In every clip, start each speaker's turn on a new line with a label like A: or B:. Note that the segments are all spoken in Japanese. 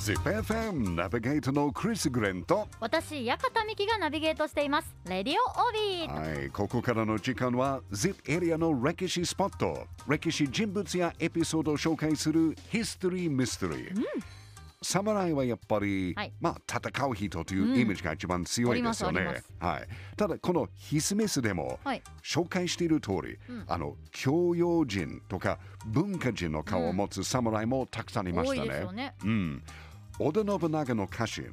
A: ZIPFM ナビゲートのクリス・グレンと
B: 私館美希がナビゲートしています。レディオオビー。
A: はい、ここからの時間は ZIP エリアの歴史スポット。歴史人物やエピソードを紹介するヒストリー・ミステリー、侍はやっぱり、
B: はい。
A: まあ戦う人というイメージが一番強いですよね、
B: あります
A: はい、ただこのヒスメスでも、
B: はい。
A: 紹介している通り、あの教養人とか文化人の顔を持つ侍もたくさんいましたね。
B: ですよね。
A: うん、織田信長の家臣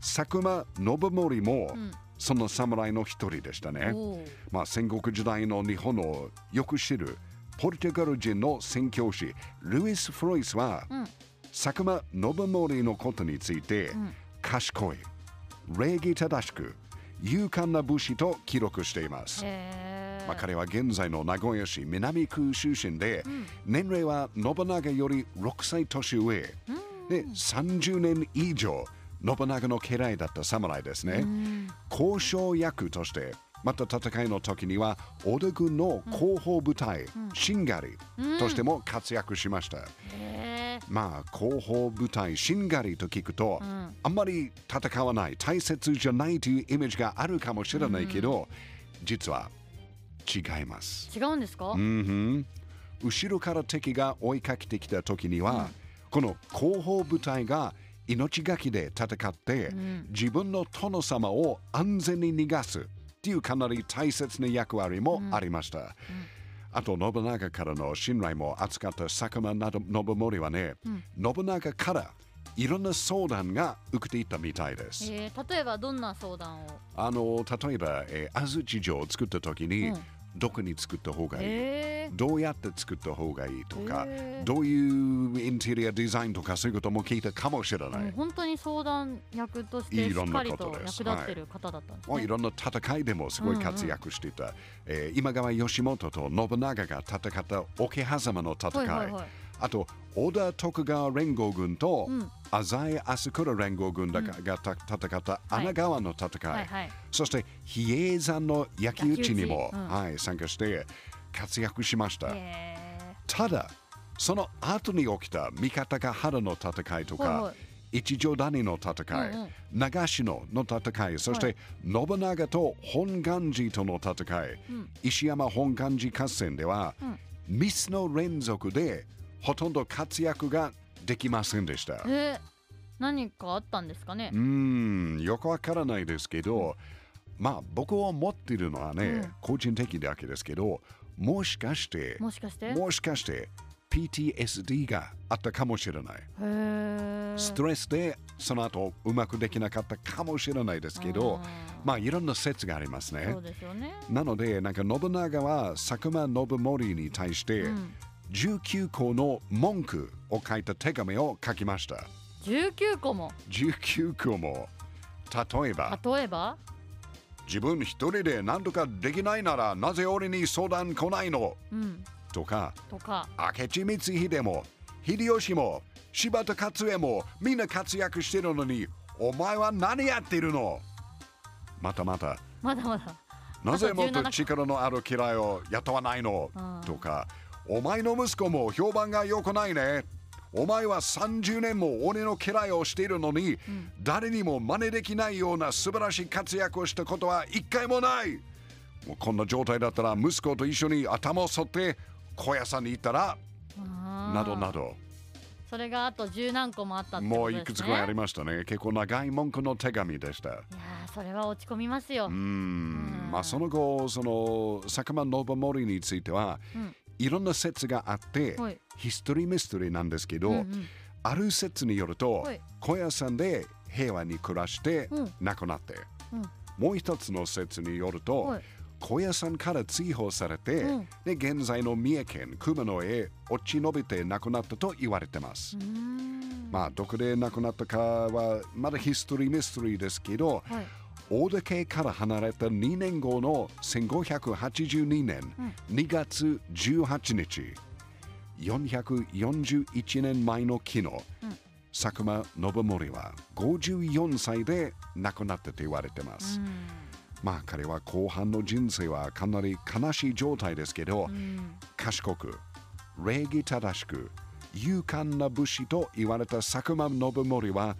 A: 佐久間信盛も、その侍の一人でしたね。まあ、戦国時代の日本をよく知るポルトガル人の宣教師ルイス・フロイスは、
B: ん。
A: 佐久間信盛のことについて、賢い礼儀正しく勇敢な武士と記録しています。まあ、彼は現在の名古屋市南区出身で、年齢は信長より6歳年上、で30年以上信長の家来だった侍ですね、交渉役としてまた戦いの時には織田軍の後方部隊、しん。がりとしても活躍しました、まあ後方部隊しんがりと聞くと、あんまり戦わない大切じゃないというイメージがあるかもしれないけど、実は違います。
B: 違うんですか、
A: うん後ろから敵が追いかけてきた時には、この後方部隊が命がけで戦って、自分の殿様を安全に逃がすっていうかなり大切な役割もありました。あと信長からの信頼も厚かった佐久間など信盛はね、信長からいろんな相談が受けていたみたいです。
B: えー例えばどんな相談を？
A: あの例えば、えー安土城を作った時に、
B: うん
A: どこに作った方がいい、
B: へー。
A: どうやって作った方がいいとか
B: へ、ー。
A: どういうインテリアデザインとかそういうことも聞いたかもしれない。
B: 本当に相談役としてし
A: いろんな
B: っかりと役立ってる方だったんですね、
A: もういろんな戦いでもすごい活躍していた、えー今川義元と信長が戦った桶狭間の戦い、
B: はいはいはい
A: あと織田徳川連合軍と
B: うん。
A: 浅井朝倉連合軍だが,、がた戦った穴川の戦い、
B: はいはい。
A: そして比叡山の焼き討ちにも、
B: うん。
A: はい、参加して活躍しました。
B: へ
A: ただ、その後に起きた三方ヶ原の戦いとか、一条谷の戦い、
B: うんうん。
A: 長篠の戦い、そして、信長と本願寺との戦い、石山本願寺合戦では、ミスの連続でほとんど活躍ができませんでした。
B: ーえー何かあったんですかね？
A: うーん、よくわからないですけど、まあ僕は思っているのはね、
B: うん。
A: 個人的だけですけど、もしかして、
B: もしかして？へ
A: もしかして PTSD があったかもしれない。
B: え
A: ストレスでその後うまくできなかったかもしれないですけど、まあいろんな説がありますね。
B: そ。うですよね。
A: なので、なんか信長は佐久間信盛に対して
B: ん
A: 19個の文句を書いた手紙を書きました。
B: 19個も。
A: 19個も。例えば、
B: 例えば？
A: 自分一人で何とかできないならなぜ俺に相談来ないの？
B: うん。
A: とか、
B: とか。
A: 明智光秀も秀吉も柴田勝家もみんな活躍してるのにお前は何やってるの？またまた。
B: まだまだ。
A: なぜもっ
B: あと17
A: と力のある嫌いを雇わないの？
B: うん。
A: とかお前の息子も評判が良くないね。お前は30年も俺の嫌いをしているのに、誰にも真似できないような素晴らしい活躍をしたことは一回もない。もうこんな状態だったら息子と一緒に頭を剃って小屋さんに行ったらなどなど。
B: それがあと十何個もあったって
A: もう
B: ことですね。
A: いくつかありましたね。結構長い文句の手紙でした。
B: いやーそれは落ち込みますよ。
A: うーん。まあその後その佐久間信盛については、
B: うん
A: いろんな説があって、
B: はい。
A: ヒストリーミステリーなんですけど、
B: うんうん。
A: ある説によると、
B: はい。
A: 小屋さんで平和に暮らして
B: うん。
A: 亡くなって、
B: うん。
A: もう一つの説によると、
B: はい。
A: 小屋さんから追放されて、
B: うん。
A: で現在の三重県熊野へ落ち延びて亡くなったと言われてます。まあどこで亡くなったかはまだヒストリーミステリーですけど、
B: はい
A: 大田家から離れた2年後の1582年2月18日、441年前の昨日、佐久間信盛は54歳で亡くなったと言われてます。
B: うん。
A: まあ彼は後半の人生はかなり悲しい状態ですけど、
B: うん。
A: 賢く、礼儀正しく、勇敢な武士と言われた佐久間信盛は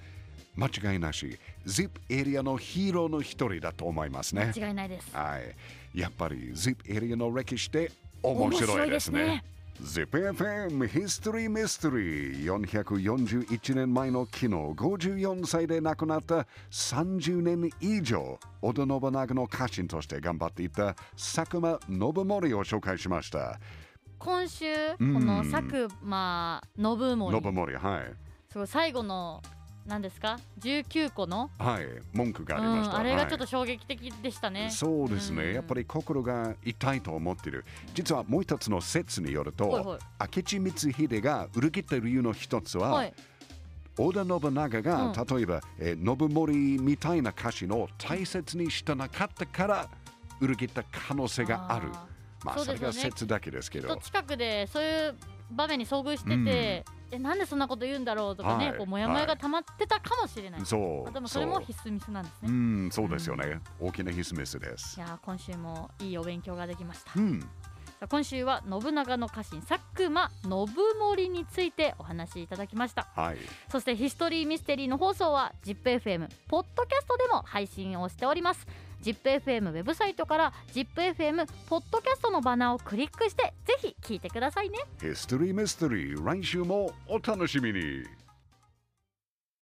A: 間違いなし。ZIP エリアのヒーローの一人だと思いますね。
B: 間違いないです。
A: はい。やっぱり ZIP エリアの歴史って面白いですね。ZIPFM History Mystery 441年前の昨日54歳で亡くなった30年以上織田信長の家臣として頑張っていた佐久間信盛を紹介しました。
B: 今週こ
A: うん。
B: の佐久間信
A: 信
B: 盛
A: 盛はい。
B: すごい最後の何ですか？19個の？
A: はい文句がありました、
B: うん、あれが
A: はい。
B: ちょっと衝撃的でしたね、
A: そうですね、
B: うん。
A: やっぱり心が痛いと思っている。実はもう一つの説によると、
B: はいはい。
A: 明智光秀が裏切った理由の一つは、
B: はい。
A: 織田信長が、
B: うん。
A: 例えば、えー信盛みたいな歌詞の大切にしてなかったから裏切った可能性がある。
B: あ
A: まあそ,、
B: ね
A: れが説だけですけど。
B: 近くでそういう場面に遭遇してて、えなんでそんなこと言うんだろうとかね、
A: はい。
B: こうモヤモヤが溜まってたかもしれない、
A: そう。
B: あでもそれも必須ミスなんです
A: う
B: ね、
A: んそうですよね、大きな必須ミスです。
B: いやー今週もいいお勉強ができました、
A: うん。
B: さあ今週は信長の家臣佐久間信盛についてお話しいただきました。
A: はい。
B: そしてヒストリーミステリーの放送は ZIPFM ポッドキャストでも配信をしております ZIPFM ウェブサイトから ZIPFM ポッドキャストのバナーをクリックしてぜひ聞いてくださいね。
A: ヒストリーミステリー来週もお楽しみに。